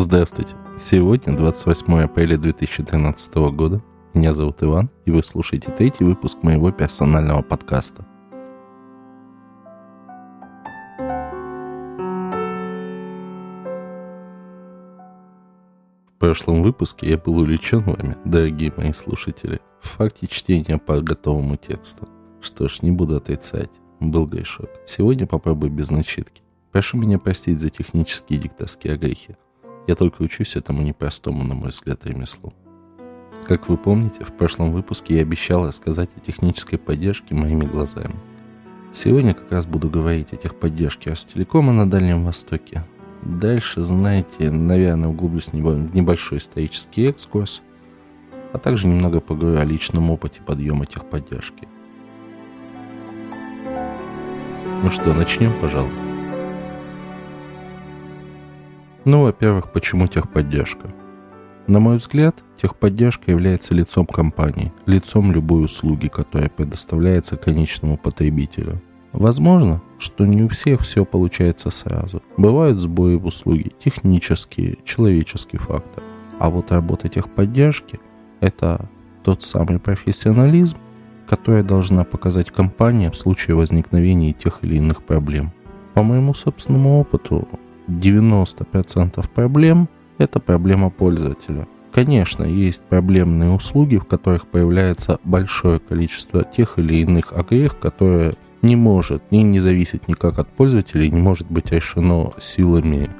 Здравствуйте. Сегодня 28 апреля 2013 года. Меня зовут Иван, и вы слушаете третий выпуск моего персонального подкаста. В прошлом выпуске я был увлечен вами, дорогие мои слушатели, в факте чтения по готовому тексту. Что ж, не буду отрицать, был грешок. Сегодня попробую без начитки. Прошу меня простить за технические диктовские огрехи. Я только учусь этому непростому, на мой взгляд, ремеслу. Как вы помните, в прошлом выпуске я обещал рассказать о технической поддержке моими глазами. Сегодня как раз буду говорить о техподдержке Ростелекома на Дальнем Востоке. Дальше, знаете, наверное, углублюсь в небольшой исторический экскурс, а также немного поговорю о личном опыте подъема техподдержки. Ну что, начнем, пожалуй. Ну, во-первых, почему техподдержка? На мой взгляд, техподдержка является лицом компании, лицом любой услуги, которая предоставляется конечному потребителю. Возможно, что не у всех все получается сразу. Бывают сбои в услуге, технические, человеческий фактор. А вот работа техподдержки – это тот самый профессионализм, который должна показать компания в случае возникновения тех или иных проблем. По моему собственному опыту, 90% проблем – это проблема пользователя. Конечно, есть проблемные услуги, в которых появляется большое количество тех или иных огрех, которые не может, не, не зависит никак от пользователей, не может быть решено силами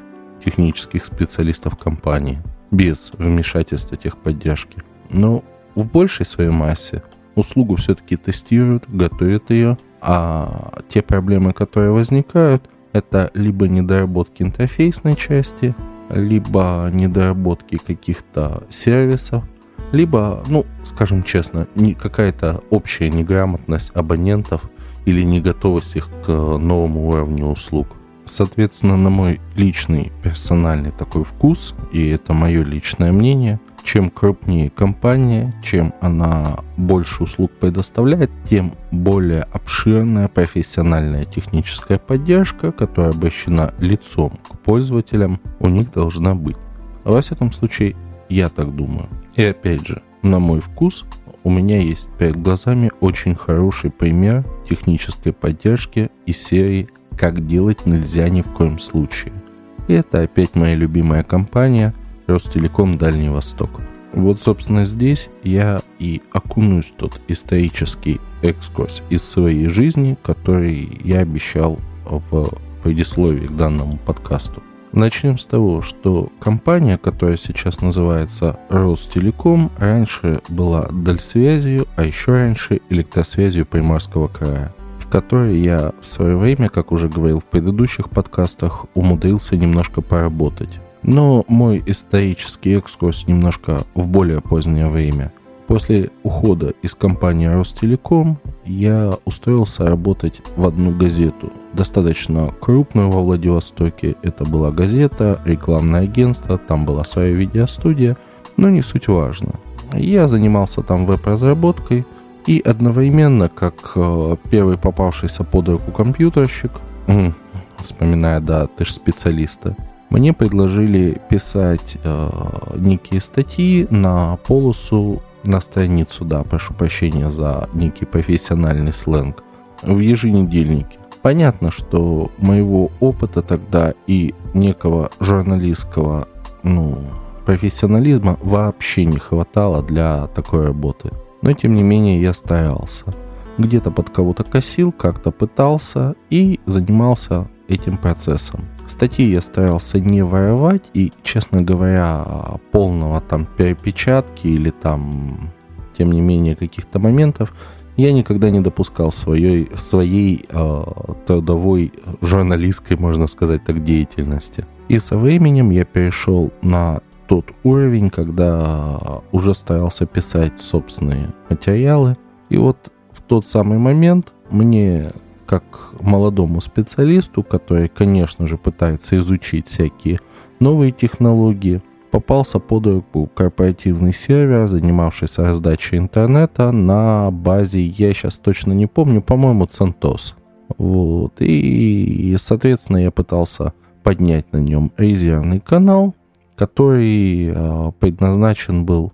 технических специалистов компании без вмешательства техподдержки. Но в большей своей массе услугу все-таки тестируют, готовят ее, а те проблемы, которые возникают, это либо недоработки интерфейсной части, либо недоработки каких-то сервисов, либо, ну, скажем честно, какая-то общая неграмотность абонентов или не готовность их к новому уровню услуг. Соответственно, на мой личный персональный такой вкус, и это мое личное мнение, чем крупнее компания, чем она больше услуг предоставляет, тем более обширная профессиональная техническая поддержка, которая обращена лицом к пользователям, у них должна быть. Во всяком случае, я так думаю. И опять же, на мой вкус, у меня есть перед глазами очень хороший пример технической поддержки из серии «Как делать нельзя ни в коем случае». И это опять моя любимая компания – Ростелеком Дальний Восток. Вот, собственно, здесь я и окунусь в тот исторический экскурс из своей жизни, который я обещал в предисловии к данному подкасту. Начнем с того, что компания, которая сейчас называется Ростелеком, раньше была Дальсвязью, а еще раньше электросвязью Приморского края, в которой я в свое время, как уже говорил в предыдущих подкастах, умудрился немножко поработать. Но мой исторический экскурс немножко в более позднее время. После ухода из компании Ростелеком я устроился работать в одну газету, достаточно крупную во Владивостоке. Это была газета, рекламное агентство, там была своя видеостудия, но не суть важно. Я занимался там веб-разработкой и одновременно, как э, первый попавшийся под руку компьютерщик, вспоминая, да, ты же специалиста, мне предложили писать э, некие статьи на полосу, на страницу, да, прошу прощения за некий профессиональный сленг, в еженедельнике. Понятно, что моего опыта тогда и некого журналистского ну, профессионализма вообще не хватало для такой работы. Но тем не менее я старался. Где-то под кого-то косил, как-то пытался и занимался этим процессом. Статьи я старался не воровать, и, честно говоря, полного там перепечатки или там, тем не менее, каких-то моментов я никогда не допускал в своей, в своей э, трудовой журналистской, можно сказать так, деятельности. И со временем я перешел на тот уровень, когда уже старался писать собственные материалы. И вот в тот самый момент мне как молодому специалисту, который, конечно же, пытается изучить всякие новые технологии, попался под руку корпоративный сервер, занимавшийся раздачей интернета на базе, я сейчас точно не помню, по-моему, CentOS. Вот. И, соответственно, я пытался поднять на нем резервный канал, который э, предназначен был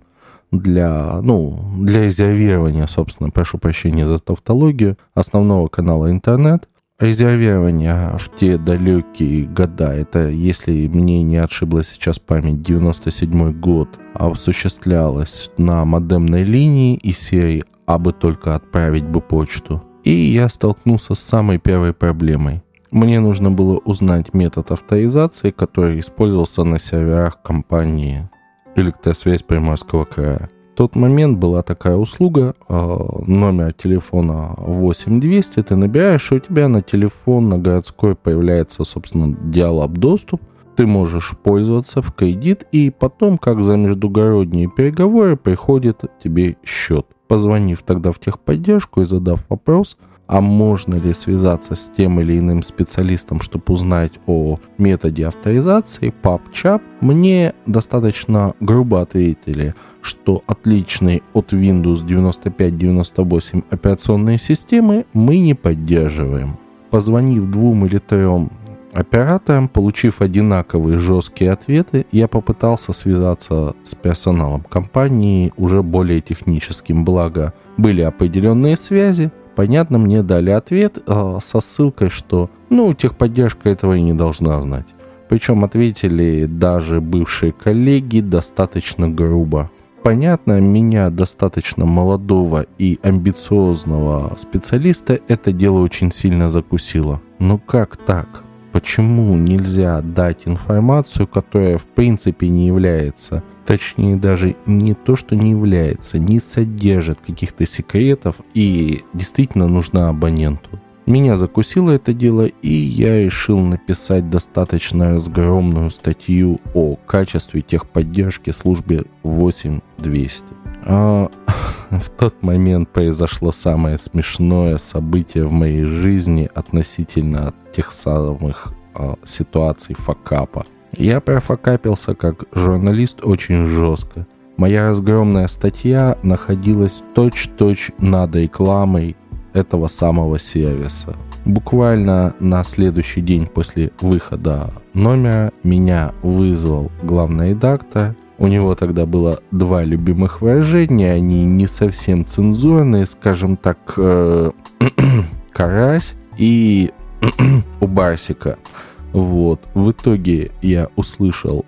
для, ну, для резервирования, собственно, прошу прощения за тавтологию, основного канала интернет. Резервирование в те далекие года, это, если мне не отшибла сейчас память, 97 год, осуществлялось на модемной линии и серии «А бы только отправить бы почту». И я столкнулся с самой первой проблемой. Мне нужно было узнать метод авторизации, который использовался на серверах компании электросвязь Приморского края. В тот момент была такая услуга, э, номер телефона 8200, ты набираешь, и у тебя на телефон, на городской появляется, собственно, диалог доступ, ты можешь пользоваться в кредит, и потом, как за междугородние переговоры, приходит тебе счет. Позвонив тогда в техподдержку и задав вопрос – а можно ли связаться с тем или иным специалистом, чтобы узнать о методе авторизации, PubChap, мне достаточно грубо ответили, что отличные от Windows 95-98 операционные системы мы не поддерживаем. Позвонив двум или трем операторам, получив одинаковые жесткие ответы, я попытался связаться с персоналом компании уже более техническим, благо были определенные связи, Понятно, мне дали ответ э, со ссылкой, что, ну, техподдержка этого и не должна знать. Причем ответили даже бывшие коллеги достаточно грубо. Понятно, меня достаточно молодого и амбициозного специалиста это дело очень сильно закусило. Но как так? Почему нельзя дать информацию, которая в принципе не является точнее даже не то, что не является, не содержит каких-то секретов и действительно нужна абоненту. Меня закусило это дело, и я решил написать достаточно разгромную статью о качестве техподдержки службе 8200. А, в тот момент произошло самое смешное событие в моей жизни относительно тех самых а, ситуаций факапа. Я профокапился как журналист очень жестко. Моя разгромная статья находилась точь-точь над рекламой этого самого сервиса. Буквально на следующий день после выхода номера меня вызвал главный редактор. У него тогда было два любимых выражения, они не совсем цензурные, скажем так, э, карась и у Барсика. Вот. В итоге я услышал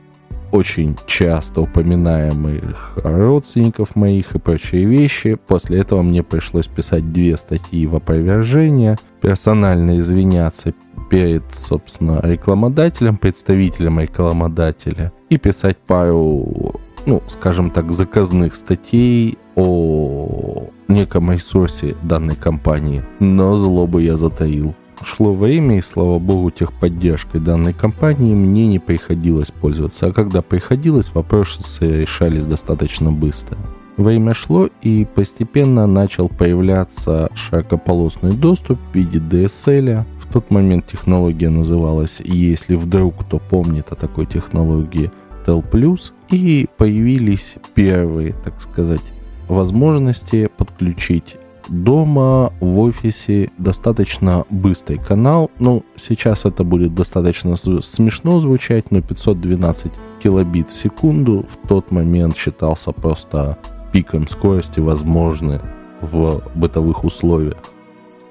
очень часто упоминаемых родственников моих и прочие вещи. После этого мне пришлось писать две статьи в опровержение, персонально извиняться перед, собственно, рекламодателем, представителем рекламодателя и писать пару, ну, скажем так, заказных статей о неком ресурсе данной компании. Но злобу я затаил. Шло время, и слава богу, техподдержкой данной компании мне не приходилось пользоваться. А когда приходилось, вопросы решались достаточно быстро. Время шло, и постепенно начал появляться широкополосный доступ в виде DSL. В тот момент технология называлась, если вдруг кто помнит о такой технологии, TEL+. И появились первые, так сказать, возможности подключить дома, в офисе достаточно быстрый канал. Ну, сейчас это будет достаточно смешно звучать, но 512 килобит в секунду в тот момент считался просто пиком скорости, возможны в бытовых условиях.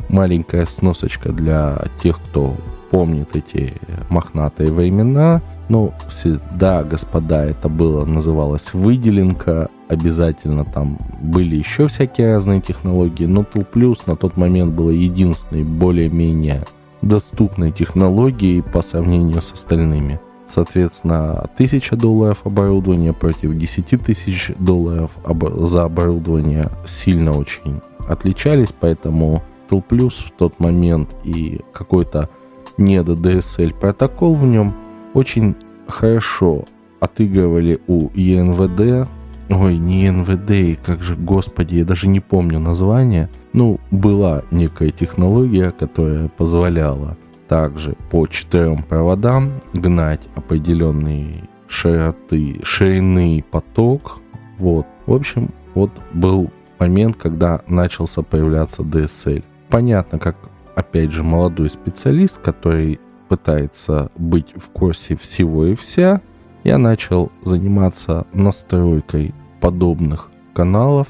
Маленькая сносочка для тех, кто помнит эти мохнатые времена. Ну, всегда, господа, это было, называлось выделенка, обязательно там были еще всякие разные технологии, но Tool Plus на тот момент было единственной более-менее доступной технологией по сравнению с остальными. Соответственно, 1000 долларов оборудования против 10 тысяч долларов за оборудование сильно очень отличались, поэтому Tool Plus в тот момент и какой-то не DSL протокол в нем очень хорошо отыгрывали у ЕНВД Ой, не НВД, как же, господи, я даже не помню название. Ну, была некая технология, которая позволяла также по четырем проводам гнать определенный широты, ширины поток. Вот. В общем, вот был момент, когда начался появляться DSL. Понятно, как, опять же, молодой специалист, который пытается быть в курсе всего и вся, я начал заниматься настройкой подобных каналов.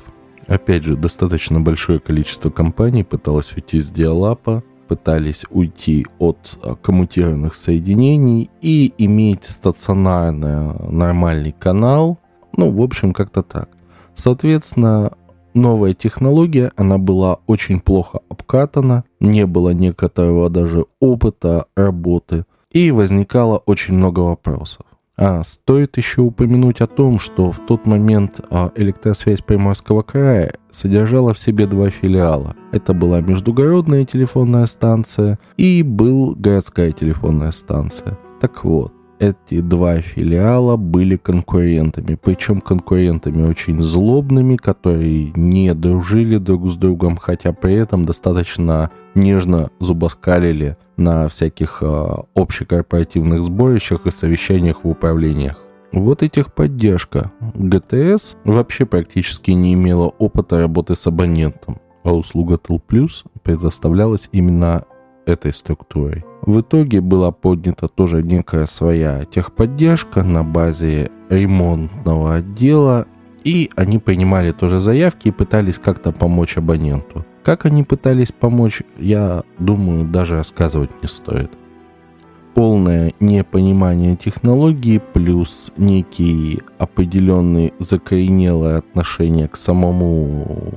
Опять же, достаточно большое количество компаний пыталось уйти с диалапа, пытались уйти от а, коммутированных соединений и иметь стационарный нормальный канал. Ну, в общем, как-то так. Соответственно, новая технология, она была очень плохо обкатана, не было некоторого даже опыта работы, и возникало очень много вопросов. А стоит еще упомянуть о том, что в тот момент а, электросвязь Приморского края содержала в себе два филиала. Это была междугородная телефонная станция и был городская телефонная станция. Так вот, эти два филиала были конкурентами, причем конкурентами очень злобными, которые не дружили друг с другом, хотя при этом достаточно нежно зубоскалили на всяких э, общекорпоративных сборищах и совещаниях в управлениях. Вот и техподдержка. ГТС вообще практически не имела опыта работы с абонентом, а услуга Tel Plus предоставлялась именно этой структурой. В итоге была поднята тоже некая своя техподдержка на базе ремонтного отдела, и они принимали тоже заявки и пытались как-то помочь абоненту. Как они пытались помочь, я думаю, даже рассказывать не стоит. Полное непонимание технологии плюс некий определенный закоренелое отношение к самому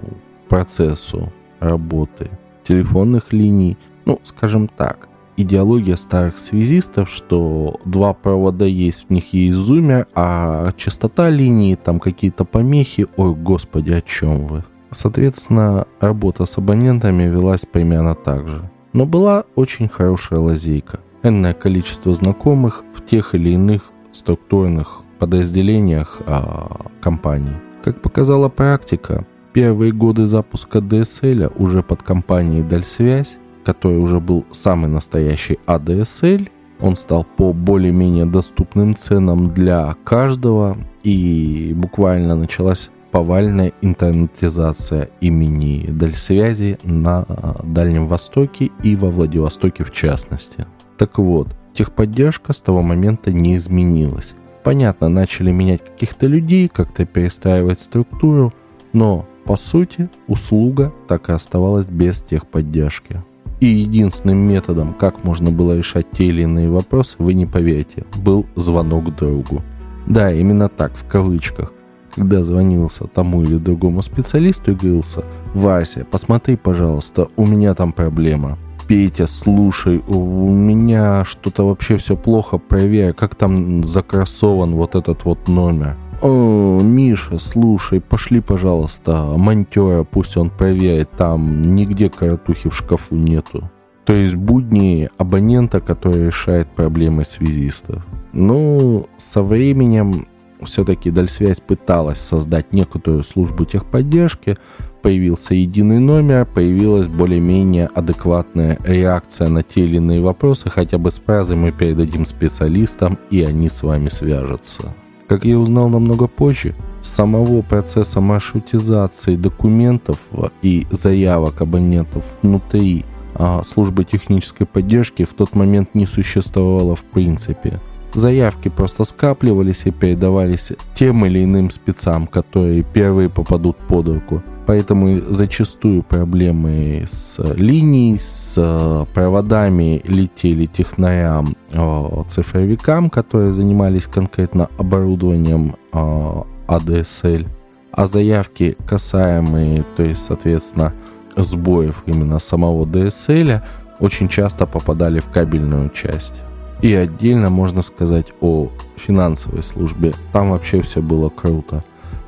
процессу работы телефонных линий – ну, скажем так, идеология старых связистов, что два провода есть, в них есть зумер, а частота линии, там какие-то помехи, ой, господи, о чем вы? Соответственно, работа с абонентами велась примерно так же. Но была очень хорошая лазейка. Энное количество знакомых в тех или иных структурных подразделениях а, компании. Как показала практика, первые годы запуска DSL уже под компанией Дальсвязь который уже был самый настоящий ADSL. Он стал по более-менее доступным ценам для каждого, и буквально началась повальная интернетизация имени Дальсвязи на Дальнем Востоке и во Владивостоке в частности. Так вот, техподдержка с того момента не изменилась. Понятно, начали менять каких-то людей, как-то перестраивать структуру, но по сути услуга так и оставалась без техподдержки. И единственным методом, как можно было решать те или иные вопросы, вы не поверите, был звонок другу. Да, именно так, в кавычках. Когда звонился тому или другому специалисту и говорился, Вася, посмотри, пожалуйста, у меня там проблема. Петя, слушай, у меня что-то вообще все плохо, проверь, как там закрасован вот этот вот номер. О, Миша, слушай, пошли, пожалуйста, монтера, пусть он проверит, там нигде коротухи в шкафу нету. То есть будни абонента, который решает проблемы связистов. Ну, со временем все-таки Дальсвязь пыталась создать некоторую службу техподдержки, появился единый номер, появилась более-менее адекватная реакция на те или иные вопросы, хотя бы с фразой мы передадим специалистам, и они с вами свяжутся. Как я узнал намного позже, самого процесса маршрутизации документов и заявок абонентов внутри а, службы технической поддержки в тот момент не существовало в принципе. Заявки просто скапливались и передавались тем или иным спецам, которые первые попадут под руку. Поэтому зачастую проблемы с линией, с э, проводами летели технарям, э, цифровикам, которые занимались конкретно оборудованием ADSL. Э, а заявки касаемые, то есть, соответственно, сбоев именно самого DSL, очень часто попадали в кабельную часть. И отдельно можно сказать о финансовой службе. Там вообще все было круто.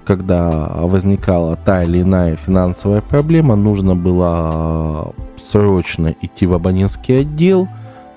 Когда возникала та или иная финансовая проблема, нужно было срочно идти в абонентский отдел,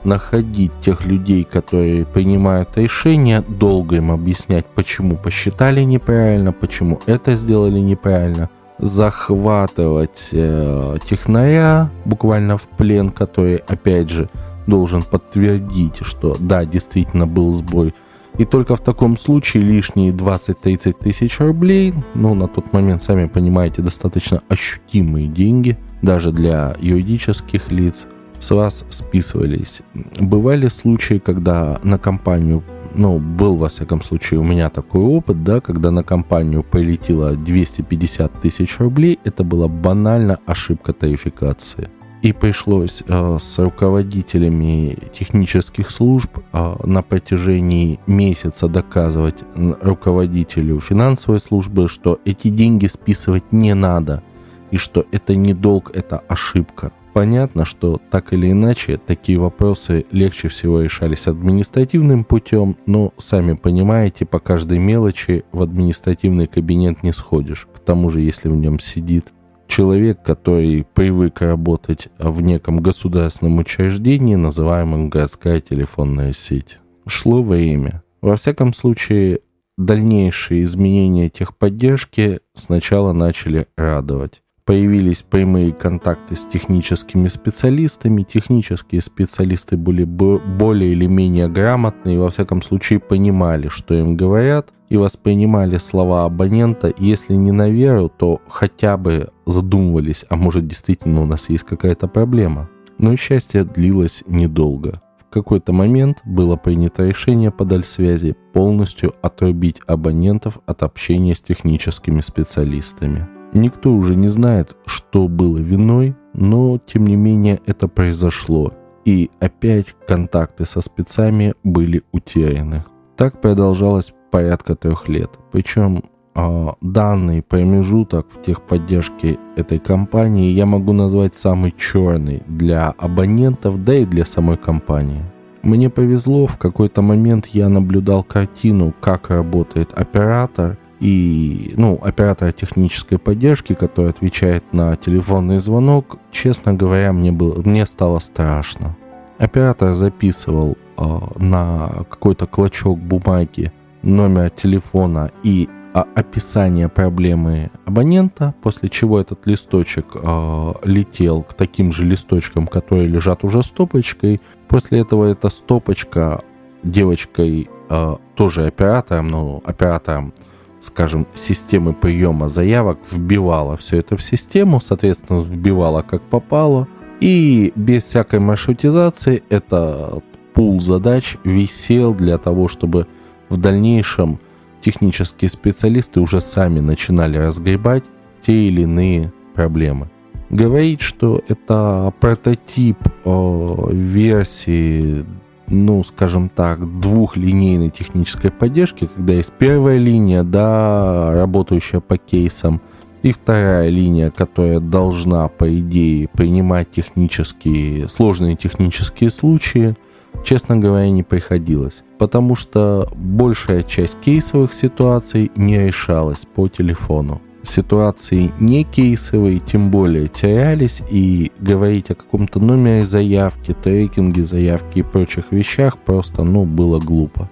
находить тех людей, которые принимают решения, долго им объяснять, почему посчитали неправильно, почему это сделали неправильно, захватывать э, технаря буквально в плен, который, опять же, должен подтвердить, что да, действительно был сбой. И только в таком случае лишние 20-30 тысяч рублей, ну, на тот момент, сами понимаете, достаточно ощутимые деньги, даже для юридических лиц, с вас списывались. Бывали случаи, когда на компанию ну, был, во всяком случае, у меня такой опыт, да, когда на компанию полетело 250 тысяч рублей, это была банально ошибка тарификации. И пришлось э, с руководителями технических служб э, на протяжении месяца доказывать руководителю финансовой службы, что эти деньги списывать не надо, и что это не долг, это ошибка. Понятно, что так или иначе такие вопросы легче всего решались административным путем, но, сами понимаете, по каждой мелочи в административный кабинет не сходишь. К тому же, если в нем сидит человек, который привык работать в неком государственном учреждении, называемом городская телефонная сеть. Шло время. Во всяком случае, дальнейшие изменения техподдержки сначала начали радовать появились прямые контакты с техническими специалистами. Технические специалисты были более или менее грамотные, во всяком случае понимали, что им говорят, и воспринимали слова абонента, если не на веру, то хотя бы задумывались, а может действительно у нас есть какая-то проблема. Но счастье длилось недолго. В какой-то момент было принято решение по связи полностью отрубить абонентов от общения с техническими специалистами. Никто уже не знает, что было виной, но тем не менее это произошло. И опять контакты со спецами были утеряны. Так продолжалось порядка трех лет. Причем а, данный промежуток в техподдержке этой компании я могу назвать самый черный для абонентов, да и для самой компании. Мне повезло, в какой-то момент я наблюдал картину, как работает оператор, и, ну, оператора технической поддержки, который отвечает на телефонный звонок, честно говоря, мне, было, мне стало страшно. Оператор записывал э, на какой-то клочок бумаги номер телефона и а, описание проблемы абонента, после чего этот листочек э, летел к таким же листочкам, которые лежат уже стопочкой. После этого эта стопочка девочкой, э, тоже оператором, ну, оператором скажем, системы приема заявок вбивала все это в систему, соответственно, вбивала как попало, и без всякой маршрутизации это пул задач висел для того, чтобы в дальнейшем технические специалисты уже сами начинали разгребать те или иные проблемы. Говорить, что это прототип э, версии ну, скажем так, двухлинейной технической поддержки, когда есть первая линия, да, работающая по кейсам, и вторая линия, которая должна, по идее, принимать технические, сложные технические случаи, честно говоря, не приходилось. Потому что большая часть кейсовых ситуаций не решалась по телефону ситуации не кейсовые, тем более терялись, и говорить о каком-то номере заявки, трекинге заявки и прочих вещах просто, ну, было глупо.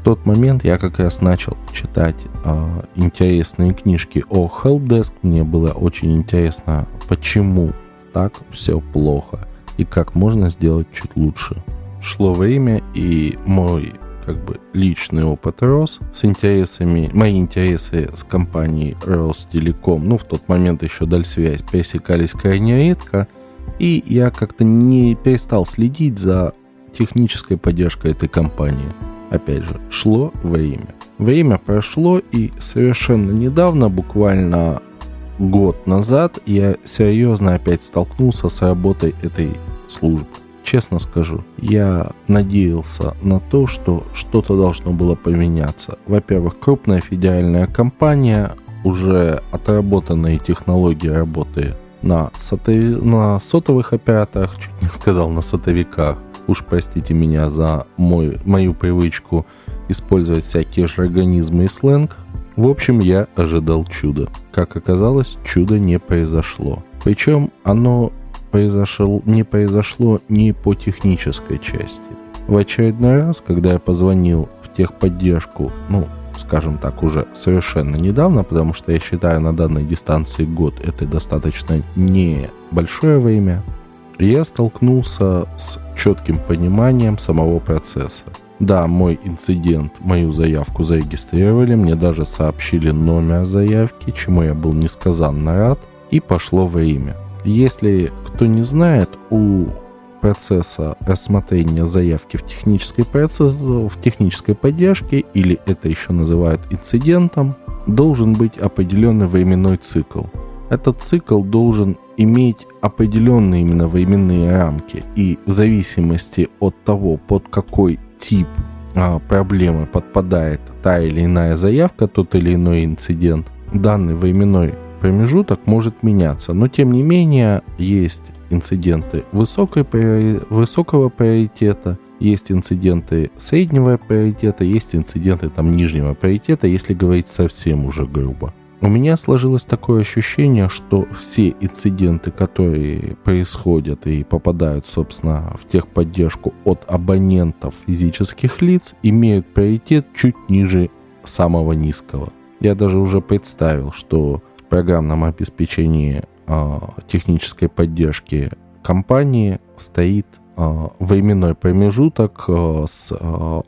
В тот момент я как раз начал читать э, интересные книжки о Helpdesk. Мне было очень интересно, почему так все плохо и как можно сделать чуть лучше. Шло время, и мой как бы личный опыт рос с интересами, мои интересы с компанией Ростелеком, ну, в тот момент еще Дальсвязь, пересекались крайне редко, и я как-то не перестал следить за технической поддержкой этой компании. Опять же, шло время. Время прошло, и совершенно недавно, буквально год назад, я серьезно опять столкнулся с работой этой службы честно скажу, я надеялся на то, что что-то должно было поменяться. Во-первых, крупная федеральная компания, уже отработанные технологии работы на, сотови... на сотовых операторах, чуть не сказал, на сотовиках. Уж простите меня за мой, мою привычку использовать всякие жаргонизмы и сленг. В общем, я ожидал чуда. Как оказалось, чудо не произошло. Причем оно произошло, не произошло ни по технической части. В очередной раз, когда я позвонил в техподдержку, ну, скажем так, уже совершенно недавно, потому что я считаю на данной дистанции год это достаточно небольшое время, я столкнулся с четким пониманием самого процесса. Да, мой инцидент, мою заявку зарегистрировали, мне даже сообщили номер заявки, чему я был несказанно рад, и пошло время. Если кто не знает, у процесса рассмотрения заявки в, технической процесс, в технической поддержке, или это еще называют инцидентом, должен быть определенный временной цикл. Этот цикл должен иметь определенные именно временные рамки, и в зависимости от того, под какой тип а, проблемы подпадает та или иная заявка, тот или иной инцидент, данный временной промежуток может меняться. Но тем не менее есть инциденты высокого приоритета, есть инциденты среднего приоритета, есть инциденты там нижнего приоритета, если говорить совсем уже грубо. У меня сложилось такое ощущение, что все инциденты, которые происходят и попадают, собственно, в техподдержку от абонентов физических лиц, имеют приоритет чуть ниже самого низкого. Я даже уже представил, что программном обеспечении э, технической поддержки компании стоит э, временной промежуток э, с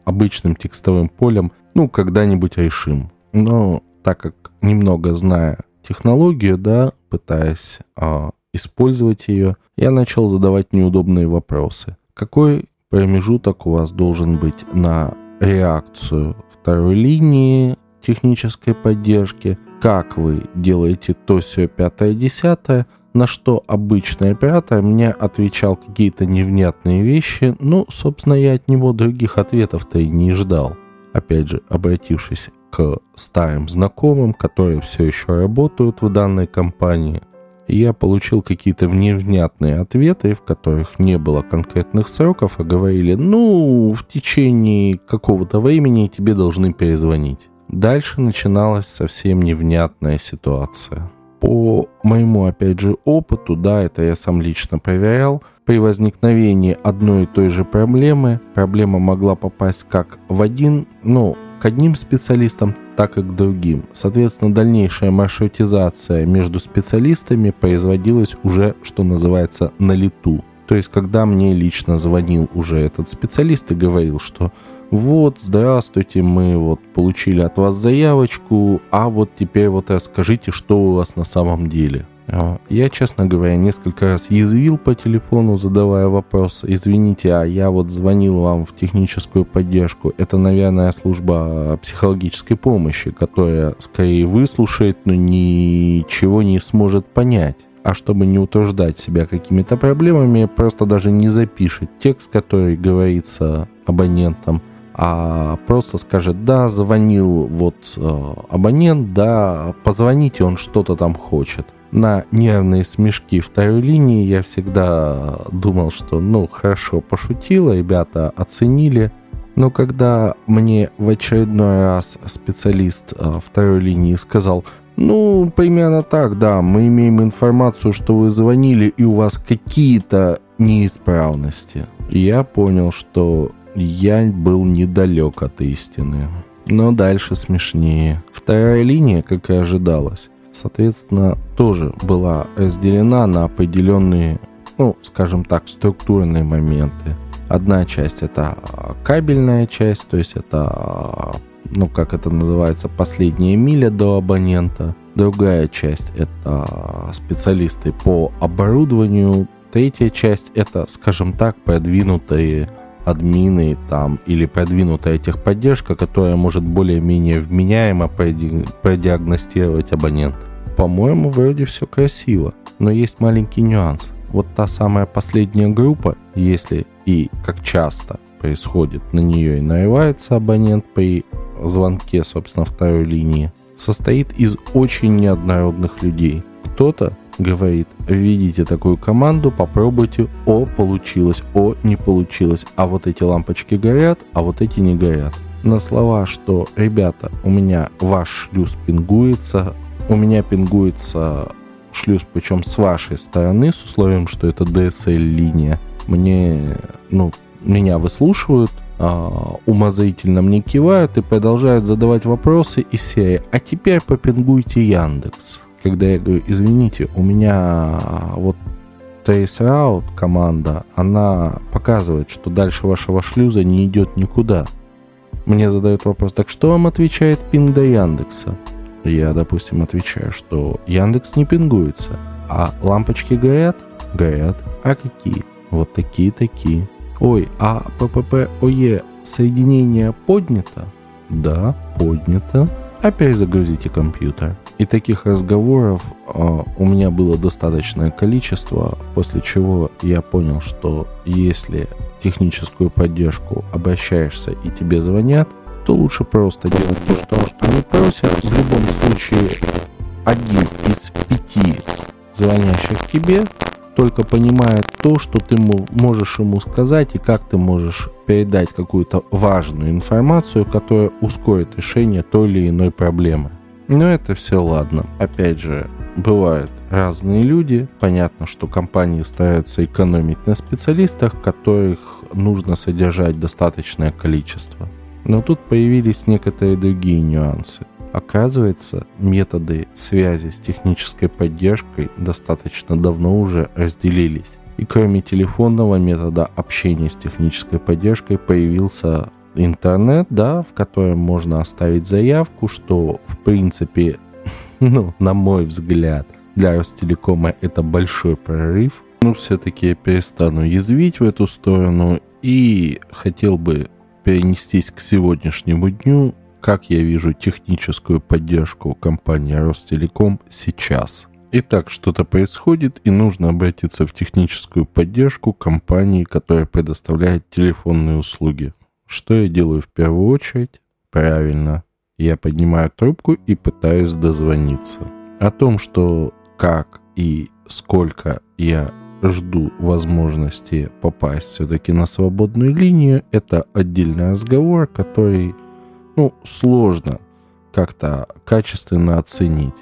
обычным текстовым полем, ну, когда-нибудь решим. Но так как немного зная технологию, да, пытаясь а, использовать ее, я начал задавать неудобные вопросы. Какой промежуток у вас должен быть на реакцию второй линии технической поддержки? Как вы делаете то, все, пятое, десятое? На что обычный оператор мне отвечал какие-то невнятные вещи. Ну, собственно, я от него других ответов-то и не ждал. Опять же, обратившись к старым знакомым, которые все еще работают в данной компании. Я получил какие-то невнятные ответы, в которых не было конкретных сроков, а говорили, ну, в течение какого-то времени тебе должны перезвонить. Дальше начиналась совсем невнятная ситуация. По моему, опять же, опыту, да, это я сам лично проверял, при возникновении одной и той же проблемы, проблема могла попасть как в один, ну, к одним специалистам, так и к другим. Соответственно, дальнейшая маршрутизация между специалистами производилась уже, что называется, на лету. То есть, когда мне лично звонил уже этот специалист и говорил, что вот, здравствуйте, мы вот получили от вас заявочку, а вот теперь вот расскажите, что у вас на самом деле. А, я, честно говоря, несколько раз язвил по телефону, задавая вопрос, извините, а я вот звонил вам в техническую поддержку. Это, наверное, служба психологической помощи, которая скорее выслушает, но ничего не сможет понять. А чтобы не утруждать себя какими-то проблемами, просто даже не запишет текст, который говорится абонентам, а просто скажет, да, звонил вот э, абонент, да, позвоните, он что-то там хочет на нервные смешки второй линии я всегда думал, что ну хорошо пошутила, ребята оценили. Но когда мне в очередной раз специалист э, второй линии сказал, ну, примерно так, да, мы имеем информацию, что вы звонили и у вас какие-то неисправности. я понял, что я был недалек от истины. Но дальше смешнее. Вторая линия, как и ожидалось, соответственно, тоже была разделена на определенные, ну, скажем так, структурные моменты. Одна часть это кабельная часть, то есть это, ну, как это называется, последняя миля до абонента. Другая часть это специалисты по оборудованию. Третья часть это, скажем так, продвинутые админы там или продвинутая техподдержка, которая может более-менее вменяемо продиагностировать абонента. По-моему, вроде все красиво, но есть маленький нюанс. Вот та самая последняя группа, если и как часто происходит, на нее и нарывается абонент при звонке, собственно, второй линии, состоит из очень неоднородных людей. Кто-то говорит, видите такую команду, попробуйте, о, получилось, о, не получилось, а вот эти лампочки горят, а вот эти не горят. На слова, что, ребята, у меня ваш шлюз пингуется, у меня пингуется шлюз, причем с вашей стороны, с условием, что это DSL-линия. Мне, ну, меня выслушивают, а, умозрительно мне кивают и продолжают задавать вопросы из серии «А теперь попингуйте Яндекс» когда я говорю, извините, у меня вот Traceroute команда, она показывает, что дальше вашего шлюза не идет никуда. Мне задают вопрос, так что вам отвечает пинг до Яндекса? Я, допустим, отвечаю, что Яндекс не пингуется, а лампочки горят? Горят. А какие? вот такие-такие. Ой, а ППП ОЕ соединение поднято? Да, поднято. Опять загрузите компьютер. И таких разговоров э, у меня было достаточное количество, после чего я понял, что если техническую поддержку обращаешься и тебе звонят, то лучше просто делать то, что, что они просят. В любом случае, один из пяти звонящих тебе только понимает то, что ты можешь ему сказать и как ты можешь передать какую-то важную информацию, которая ускорит решение той или иной проблемы. Но это все ладно. Опять же, бывают разные люди. Понятно, что компании стараются экономить на специалистах, которых нужно содержать достаточное количество. Но тут появились некоторые другие нюансы. Оказывается, методы связи с технической поддержкой достаточно давно уже разделились. И кроме телефонного метода общения с технической поддержкой появился интернет, да, в котором можно оставить заявку, что в принципе, ну, на мой взгляд, для Ростелекома это большой прорыв. Но все-таки я перестану язвить в эту сторону и хотел бы перенестись к сегодняшнему дню, как я вижу техническую поддержку компании Ростелеком сейчас. Итак, что-то происходит, и нужно обратиться в техническую поддержку компании, которая предоставляет телефонные услуги. Что я делаю в первую очередь? Правильно, я поднимаю трубку и пытаюсь дозвониться. О том, что как и сколько я жду возможности попасть все-таки на свободную линию, это отдельный разговор, который, ну, сложно как-то качественно оценить.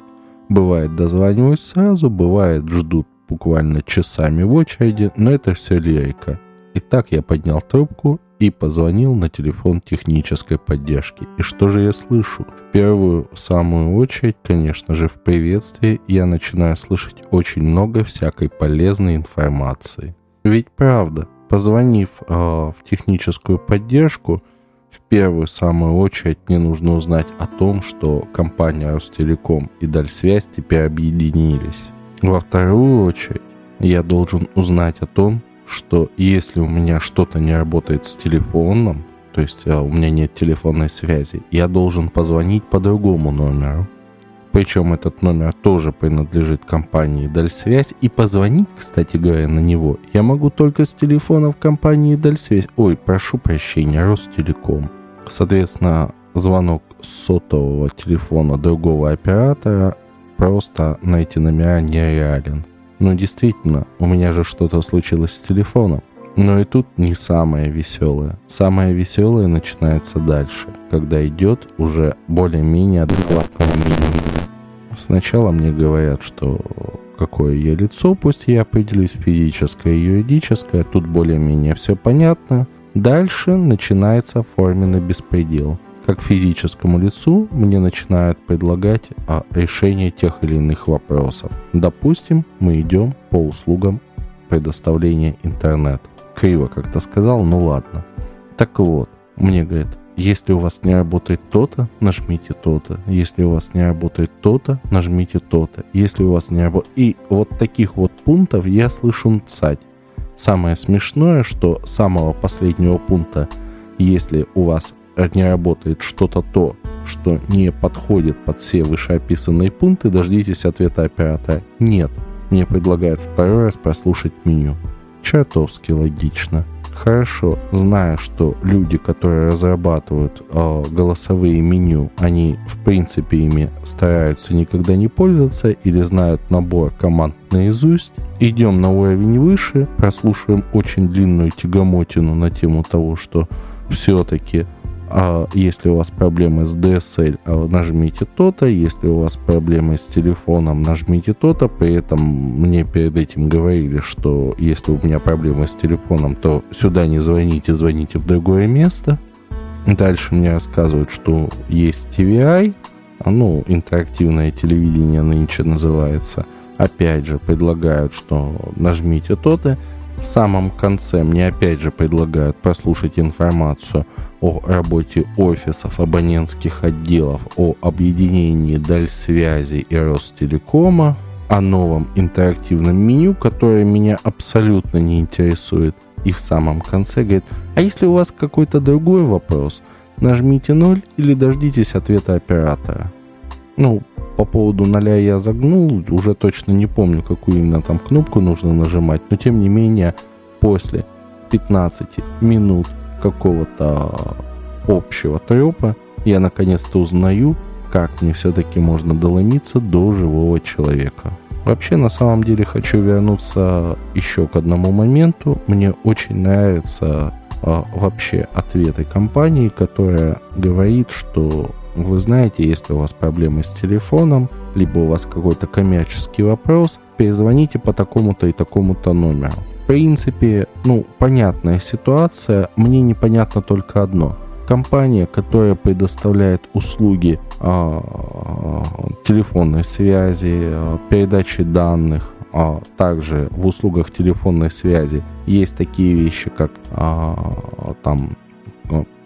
Бывает дозваниваюсь сразу, бывает ждут буквально часами в очереди, но это все лирика. Итак, я поднял трубку и позвонил на телефон технической поддержки. И что же я слышу? В первую самую очередь, конечно же, в приветствии я начинаю слышать очень много всякой полезной информации. Ведь правда, позвонив э, в техническую поддержку, в первую самую очередь мне нужно узнать о том, что компания Ростелеком и Дальсвязь теперь объединились. Во вторую очередь я должен узнать о том, что если у меня что-то не работает с телефоном, то есть а, у меня нет телефонной связи, я должен позвонить по другому номеру. Причем этот номер тоже принадлежит компании Дальсвязь. И позвонить, кстати говоря, на него я могу только с телефона в компании Дальсвязь. Ой, прошу прощения, Ростелеком. Соответственно, звонок сотового телефона другого оператора просто на эти номера нереален. Но действительно, у меня же что-то случилось с телефоном. Но и тут не самое веселое. Самое веселое начинается дальше, когда идет уже более-менее адекватное мнение. Сначала мне говорят, что какое я лицо, пусть я определюсь физическое и юридическое, тут более-менее все понятно. Дальше начинается форменный беспредел как физическому лицу мне начинают предлагать а, решение тех или иных вопросов. Допустим, мы идем по услугам предоставления интернета. Криво как-то сказал, ну ладно. Так вот, мне говорят, если у вас не работает то-то, нажмите то-то. Если у вас не работает то-то, нажмите то-то. Если у вас не работает... И вот таких вот пунктов я слышу мцать. Самое смешное, что самого последнего пункта, если у вас не работает что-то то, что не подходит под все вышеописанные пункты, дождитесь ответа оператора «Нет». Мне предлагают второй раз прослушать меню. Чертовски логично. Хорошо, зная, что люди, которые разрабатывают э, голосовые меню, они в принципе ими стараются никогда не пользоваться или знают набор команд наизусть, идем на уровень выше, прослушиваем очень длинную тягомотину на тему того, что все-таки а если у вас проблемы с DSL, а нажмите то-то. Если у вас проблемы с телефоном, нажмите то-то. При этом мне перед этим говорили, что если у меня проблемы с телефоном, то сюда не звоните, звоните в другое место. Дальше мне рассказывают, что есть TVI, а, ну, интерактивное телевидение нынче называется. Опять же, предлагают, что нажмите то-то. В самом конце мне опять же предлагают прослушать информацию о работе офисов, абонентских отделов, о объединении Дальсвязи и Ростелекома. о новом интерактивном меню, которое меня абсолютно не интересует. И в самом конце говорит, а если у вас какой-то другой вопрос, нажмите 0 или дождитесь ответа оператора. Ну, по поводу ноля я загнул, уже точно не помню, какую именно там кнопку нужно нажимать, но тем не менее после 15 минут какого-то общего трепа я наконец-то узнаю, как мне все-таки можно доломиться до живого человека. Вообще, на самом деле, хочу вернуться еще к одному моменту. Мне очень нравятся а, вообще ответы компании, которая говорит, что вы знаете, если у вас проблемы с телефоном, либо у вас какой-то коммерческий вопрос, перезвоните по такому-то и такому-то номеру. В принципе, ну, понятная ситуация, мне непонятно только одно. Компания, которая предоставляет услуги э, телефонной связи, э, передачи данных, а также в услугах телефонной связи есть такие вещи, как э, там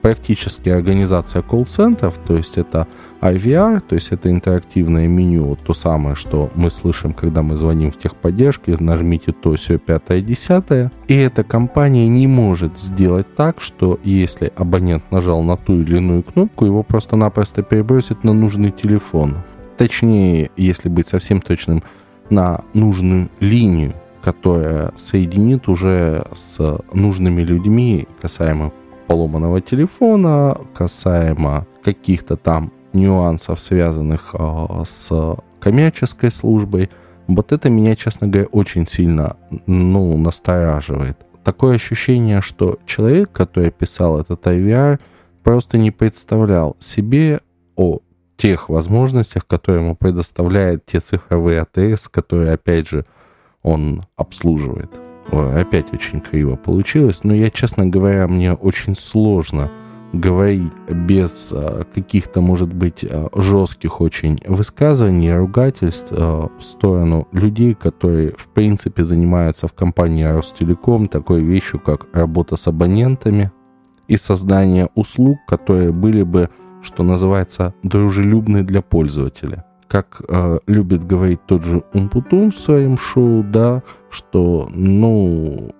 практически организация колл-центров, то есть это IVR, то есть это интерактивное меню, вот то самое, что мы слышим, когда мы звоним в техподдержке, нажмите то, все, пятое, десятое. И эта компания не может сделать так, что если абонент нажал на ту или иную кнопку, его просто-напросто перебросит на нужный телефон. Точнее, если быть совсем точным, на нужную линию, которая соединит уже с нужными людьми касаемо поломанного телефона, касаемо каких-то там нюансов, связанных э, с коммерческой службой. Вот это меня, честно говоря, очень сильно ну, настораживает. Такое ощущение, что человек, который писал этот IVR, просто не представлял себе о тех возможностях, которые ему предоставляют те цифровые АТС, которые, опять же, он обслуживает. Опять очень криво получилось, но я, честно говоря, мне очень сложно говорить без а, каких-то, может быть, а, жестких очень высказываний, ругательств а, в сторону людей, которые, в принципе, занимаются в компании Ростелеком такой вещью, как работа с абонентами и создание услуг, которые были бы, что называется, дружелюбны для пользователя как э, любит говорить тот же Умпутун в своем шоу, да, что, ну,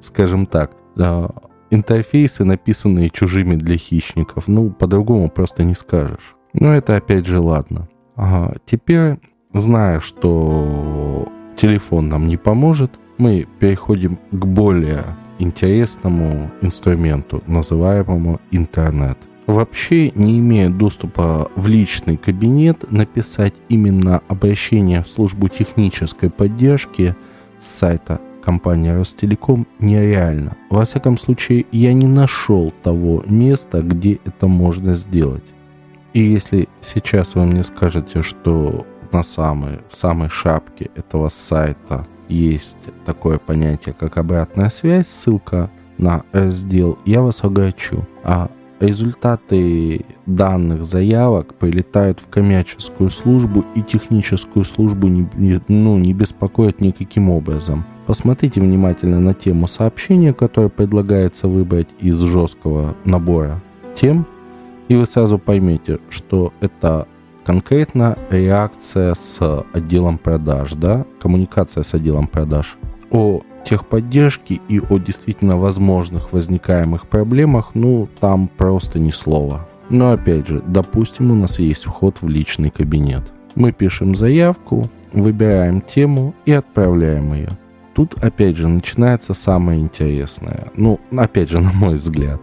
скажем так, э, интерфейсы, написанные чужими для хищников, ну, по-другому просто не скажешь. Но это опять же ладно. Ага, теперь, зная, что телефон нам не поможет, мы переходим к более интересному инструменту, называемому интернет вообще не имея доступа в личный кабинет, написать именно обращение в службу технической поддержки с сайта компании Ростелеком нереально. Во всяком случае, я не нашел того места, где это можно сделать. И если сейчас вы мне скажете, что на самой, самой шапке этого сайта есть такое понятие, как обратная связь, ссылка на раздел, я вас огорчу. А Результаты данных заявок прилетают в коммерческую службу и техническую службу не, ну, не беспокоят никаким образом. Посмотрите внимательно на тему сообщения, которое предлагается выбрать из жесткого набора тем, и вы сразу поймете, что это конкретно реакция с отделом продаж, да, коммуникация с отделом продаж о техподдержки и о действительно возможных возникаемых проблемах, ну, там просто ни слова. Но опять же, допустим, у нас есть вход в личный кабинет. Мы пишем заявку, выбираем тему и отправляем ее. Тут опять же начинается самое интересное. Ну, опять же, на мой взгляд.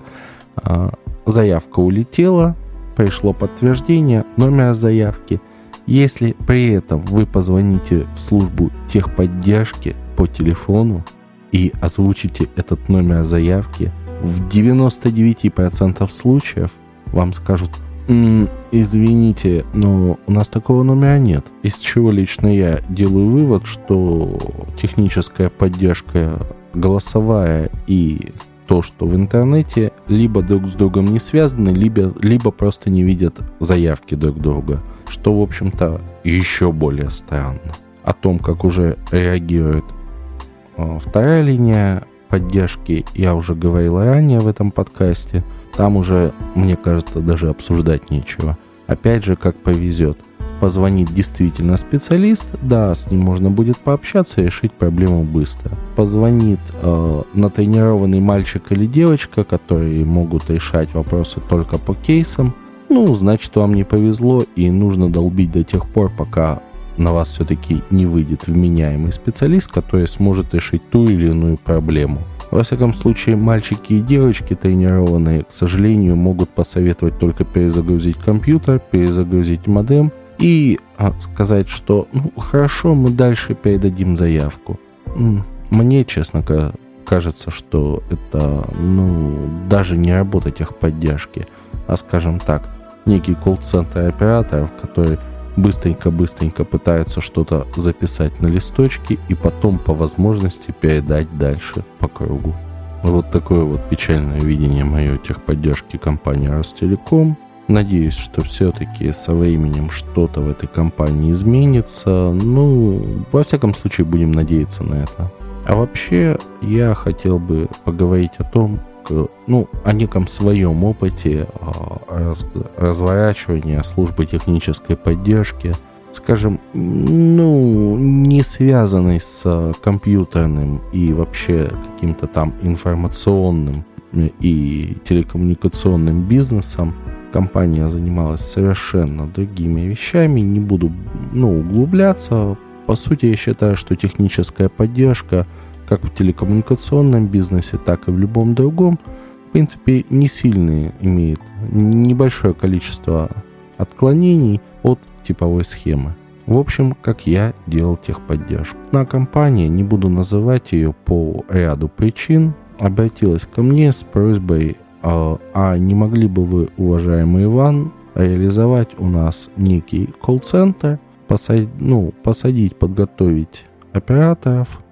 А, заявка улетела, пришло подтверждение номера заявки. Если при этом вы позвоните в службу техподдержки, по телефону и озвучите этот номер заявки, в 99% случаев вам скажут М, извините, но у нас такого номера нет. Из чего лично я делаю вывод, что техническая поддержка голосовая и то, что в интернете либо друг с другом не связаны, либо, либо просто не видят заявки друг друга, что, в общем-то, еще более странно. О том, как уже реагирует вторая линия поддержки, я уже говорил ранее в этом подкасте, там уже, мне кажется, даже обсуждать нечего. Опять же, как повезет. позвонит действительно специалист, да, с ним можно будет пообщаться и решить проблему быстро. Позвонит э, натренированный мальчик или девочка, которые могут решать вопросы только по кейсам, ну, значит, вам не повезло и нужно долбить до тех пор, пока на вас все-таки не выйдет вменяемый специалист, который сможет решить ту или иную проблему. Во всяком случае, мальчики и девочки тренированные, к сожалению, могут посоветовать только перезагрузить компьютер, перезагрузить модем и а, сказать, что ну хорошо, мы дальше передадим заявку. Мне, честно кажется, что это ну, даже не работа техподдержки, а, скажем так, некий колл-центр операторов, который быстренько-быстренько пытаются что-то записать на листочке и потом по возможности передать дальше по кругу. Вот такое вот печальное видение мое техподдержки компании Ростелеком. Надеюсь, что все-таки со временем что-то в этой компании изменится. Ну, во всяком случае, будем надеяться на это. А вообще, я хотел бы поговорить о том, ну, о неком своем опыте а, раз, разворачивания службы технической поддержки, скажем, ну, не связанной с компьютерным и вообще каким-то там информационным и телекоммуникационным бизнесом, компания занималась совершенно другими вещами, не буду ну, углубляться. По сути, я считаю, что техническая поддержка – как в телекоммуникационном бизнесе, так и в любом другом, в принципе, не сильные имеет небольшое количество отклонений от типовой схемы. В общем, как я делал техподдержку. На компания, не буду называть ее по ряду причин, обратилась ко мне с просьбой, а, а не могли бы вы, уважаемый Иван, реализовать у нас некий колл-центр, посадить, ну, посадить, подготовить операторов,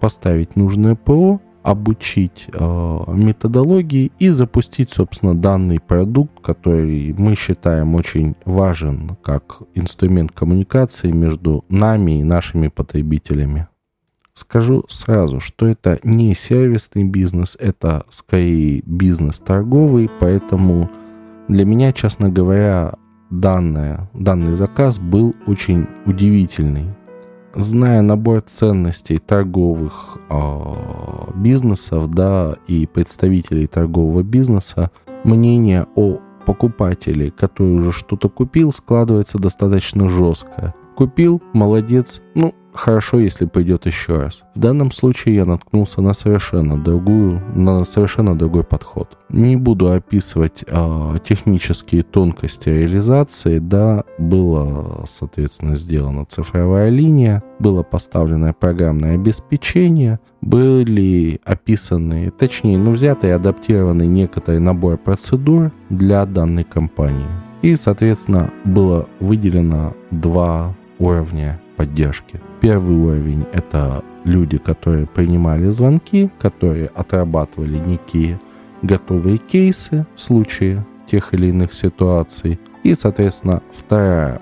поставить нужное ПО, обучить э, методологии и запустить, собственно, данный продукт, который мы считаем очень важен как инструмент коммуникации между нами и нашими потребителями. Скажу сразу, что это не сервисный бизнес, это скорее бизнес торговый, поэтому для меня, честно говоря, данное, данный заказ был очень удивительный зная набор ценностей торговых э, бизнесов, да, и представителей торгового бизнеса, мнение о покупателе, который уже что-то купил, складывается достаточно жестко. Купил, молодец, ну, хорошо, если пойдет еще раз. В данном случае я наткнулся на совершенно другую, на совершенно другой подход. Не буду описывать а, технические тонкости реализации. Да, было, соответственно, сделана цифровая линия, было поставлено программное обеспечение, были описаны, точнее, ну, взяты и адаптированы некоторый набор процедур для данной компании. И, соответственно, было выделено два уровня поддержки. Первый уровень – это люди, которые принимали звонки, которые отрабатывали некие готовые кейсы в случае тех или иных ситуаций. И, соответственно, вторая,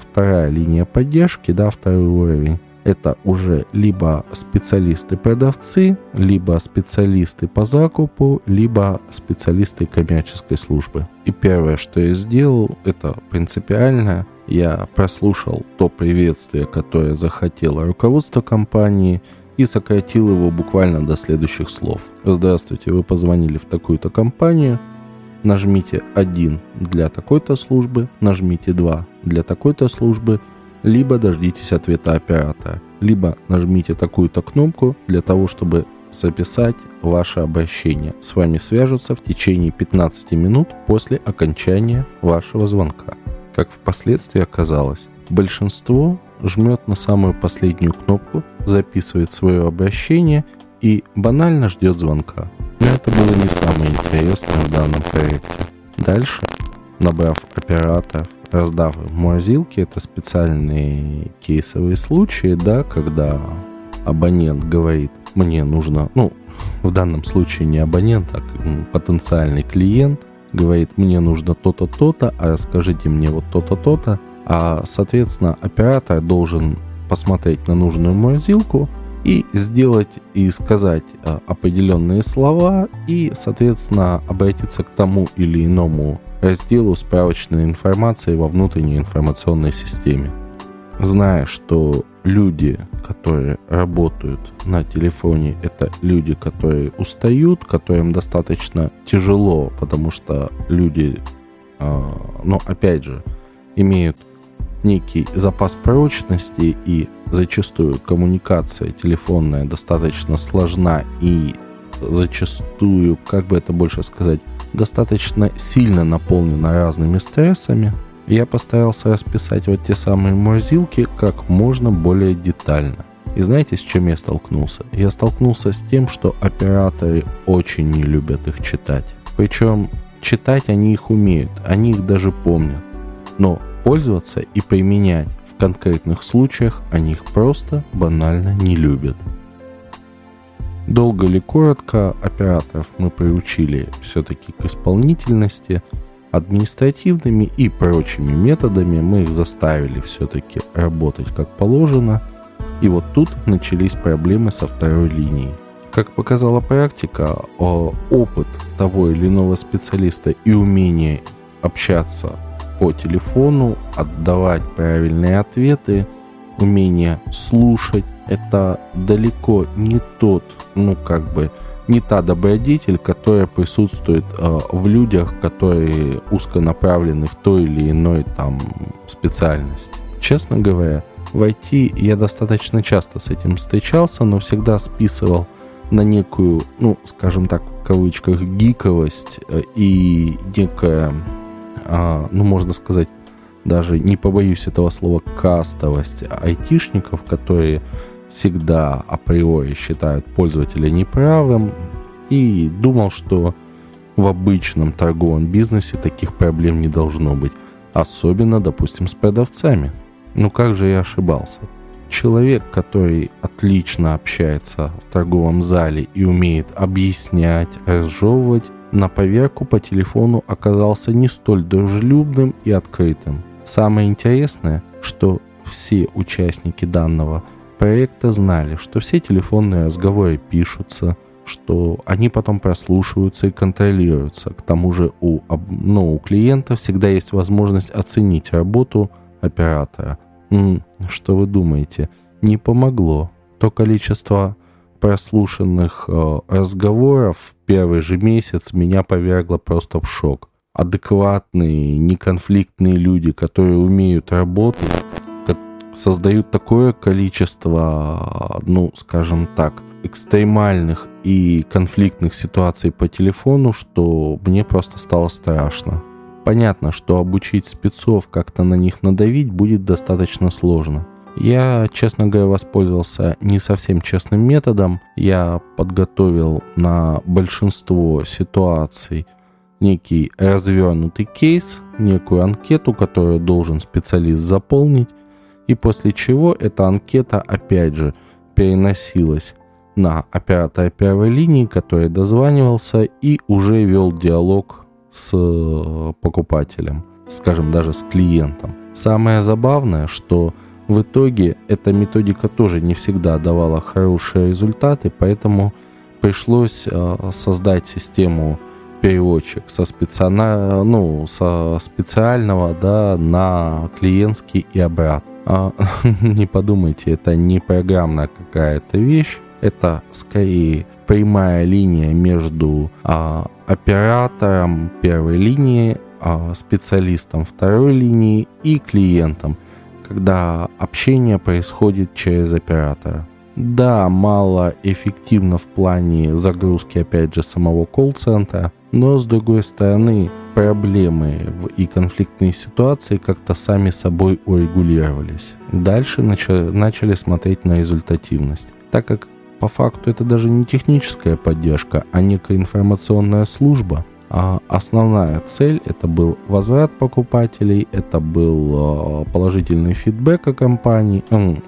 вторая линия поддержки, да, второй уровень, это уже либо специалисты-продавцы, либо специалисты по закупу, либо специалисты коммерческой службы. И первое, что я сделал, это принципиально я прослушал то приветствие, которое захотело руководство компании, и сократил его буквально до следующих слов. Здравствуйте, вы позвонили в такую-то компанию, нажмите 1 для такой-то службы, нажмите 2 для такой-то службы, либо дождитесь ответа оператора, либо нажмите такую-то кнопку для того, чтобы записать ваше обращение. С вами свяжутся в течение 15 минут после окончания вашего звонка. Как впоследствии оказалось, большинство жмет на самую последнюю кнопку, записывает свое обращение и банально ждет звонка. Но это было не самое интересное в данном проекте. Дальше, набрав оператор, раздав морозилки, это специальные кейсовые случаи, да, когда абонент говорит, мне нужно, ну, в данном случае не абонент, а потенциальный клиент – говорит, мне нужно то-то, то-то, а расскажите мне вот то-то, то-то. А, соответственно, оператор должен посмотреть на нужную морозилку и сделать и сказать а, определенные слова и, соответственно, обратиться к тому или иному разделу справочной информации во внутренней информационной системе. Зная, что люди, которые работают на телефоне, это люди, которые устают, которым достаточно тяжело, потому что люди, ну, опять же, имеют некий запас прочности и зачастую коммуникация телефонная достаточно сложна и зачастую, как бы это больше сказать, достаточно сильно наполнена разными стрессами, я постарался расписать вот те самые морзилки как можно более детально. И знаете, с чем я столкнулся? Я столкнулся с тем, что операторы очень не любят их читать. Причем читать они их умеют, они их даже помнят. Но пользоваться и применять в конкретных случаях они их просто банально не любят. Долго или коротко операторов мы приучили все-таки к исполнительности, административными и прочими методами мы их заставили все-таки работать как положено, и вот тут начались проблемы со второй линией. Как показала практика, опыт того или иного специалиста и умение общаться по телефону, отдавать правильные ответы, умение слушать, это далеко не тот, ну как бы, не та добродетель, которая присутствует э, в людях, которые узконаправлены в той или иной там специальности. Честно говоря, в IT я достаточно часто с этим встречался, но всегда списывал на некую, ну, скажем так, в кавычках, гиковость э, и некая, а, ну, можно сказать, даже не побоюсь этого слова, кастовость айтишников, которые всегда априори считают пользователя неправым и думал, что в обычном торговом бизнесе таких проблем не должно быть. Особенно, допустим, с продавцами. Ну как же я ошибался? Человек, который отлично общается в торговом зале и умеет объяснять, разжевывать, на поверку по телефону оказался не столь дружелюбным и открытым. Самое интересное, что все участники данного проекта знали, что все телефонные разговоры пишутся, что они потом прослушиваются и контролируются. К тому же у, ну, у клиента всегда есть возможность оценить работу оператора. Что вы думаете? Не помогло. То количество прослушанных э, разговоров первый же месяц меня повергло просто в шок. Адекватные, неконфликтные люди, которые умеют работать, создают такое количество, ну, скажем так, экстремальных и конфликтных ситуаций по телефону, что мне просто стало страшно. Понятно, что обучить спецов как-то на них надавить будет достаточно сложно. Я, честно говоря, воспользовался не совсем честным методом. Я подготовил на большинство ситуаций некий развернутый кейс, некую анкету, которую должен специалист заполнить, и после чего эта анкета опять же переносилась на оператора первой линии, который дозванивался и уже вел диалог с э, покупателем, скажем, даже с клиентом. Самое забавное, что в итоге эта методика тоже не всегда давала хорошие результаты, поэтому пришлось э, создать систему переводчик со, специально, ну, со специального да, на клиентский и обратно. А, не подумайте, это не программная какая-то вещь, это скорее прямая линия между а, оператором первой линии, а, специалистом второй линии и клиентом, когда общение происходит через оператора. Да, мало эффективно в плане загрузки, опять же, самого колл-центра, но с другой стороны, проблемы и конфликтные ситуации как-то сами собой урегулировались. Дальше начали, смотреть на результативность. Так как по факту это даже не техническая поддержка, а некая информационная служба, а основная цель это был возврат покупателей, это был а, положительный фидбэк о компании,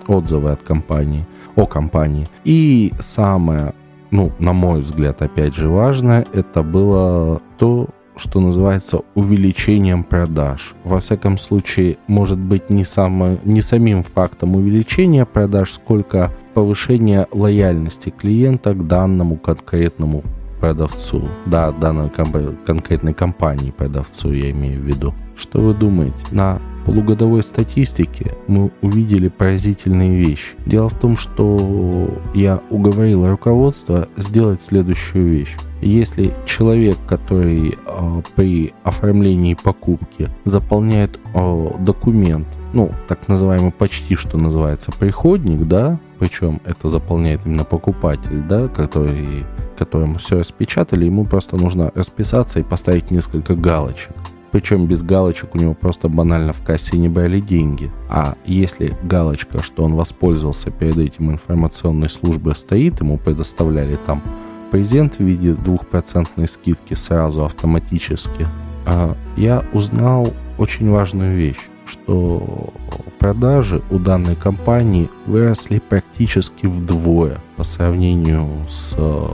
отзывы от компании – о компании. И самое, ну, на мой взгляд, опять же, важное, это было то, что называется увеличением продаж. Во всяком случае, может быть не, само, не самим фактом увеличения продаж, сколько повышение лояльности клиента к данному конкретному продавцу, да, данной комп- конкретной компании продавцу я имею в виду. Что вы думаете? На полугодовой статистике мы увидели поразительные вещи. Дело в том, что я уговорил руководство сделать следующую вещь. Если человек, который э, при оформлении покупки заполняет э, документ, ну, так называемый почти что называется приходник, да, причем это заполняет именно покупатель, да, который, которому все распечатали, ему просто нужно расписаться и поставить несколько галочек. Причем без галочек у него просто банально в кассе не брали деньги. А если галочка, что он воспользовался перед этим информационной службой стоит, ему предоставляли там презент в виде двухпроцентной скидки сразу автоматически, а я узнал очень важную вещь, что продажи у данной компании выросли практически вдвое по сравнению с э,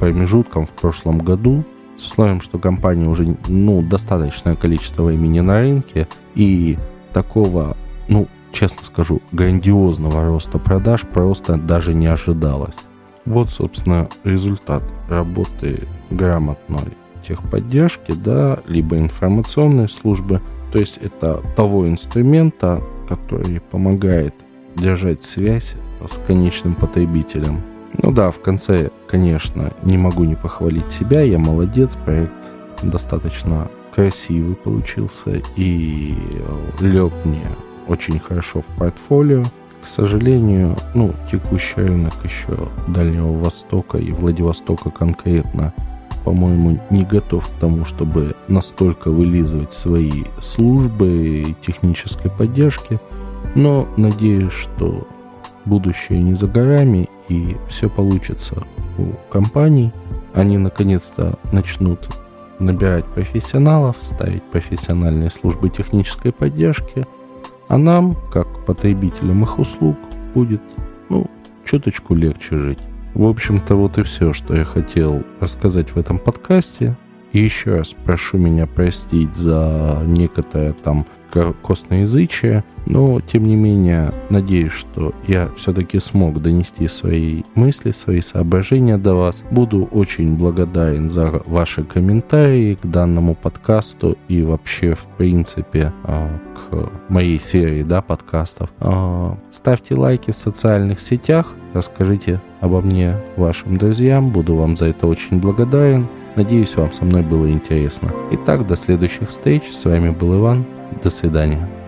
промежутком в прошлом году, с условием, что компания уже ну, достаточное количество времени на рынке, и такого, ну, честно скажу, грандиозного роста продаж просто даже не ожидалось. Вот, собственно, результат работы грамотной техподдержки, да, либо информационной службы. То есть это того инструмента, который помогает держать связь с конечным потребителем. Ну да, в конце, конечно, не могу не похвалить себя, я молодец, проект достаточно красивый получился и лег мне очень хорошо в портфолио. К сожалению, ну, текущий рынок еще Дальнего Востока и Владивостока конкретно, по-моему, не готов к тому, чтобы настолько вылизывать свои службы и технической поддержки. Но надеюсь, что будущее не за горами, и все получится у компаний. Они наконец-то начнут набирать профессионалов, ставить профессиональные службы технической поддержки, а нам, как потребителям их услуг, будет, ну, чуточку легче жить. В общем-то, вот и все, что я хотел рассказать в этом подкасте. И еще раз прошу меня простить за некоторое там косноязычие, но тем не менее надеюсь, что я все-таки смог донести свои мысли, свои соображения до вас. Буду очень благодарен за ваши комментарии к данному подкасту и вообще в принципе а, к моей серии да, подкастов. А, ставьте лайки в социальных сетях, расскажите обо мне вашим друзьям, буду вам за это очень благодарен. Надеюсь, вам со мной было интересно. Итак, до следующих встреч. С вами был Иван. До свидания.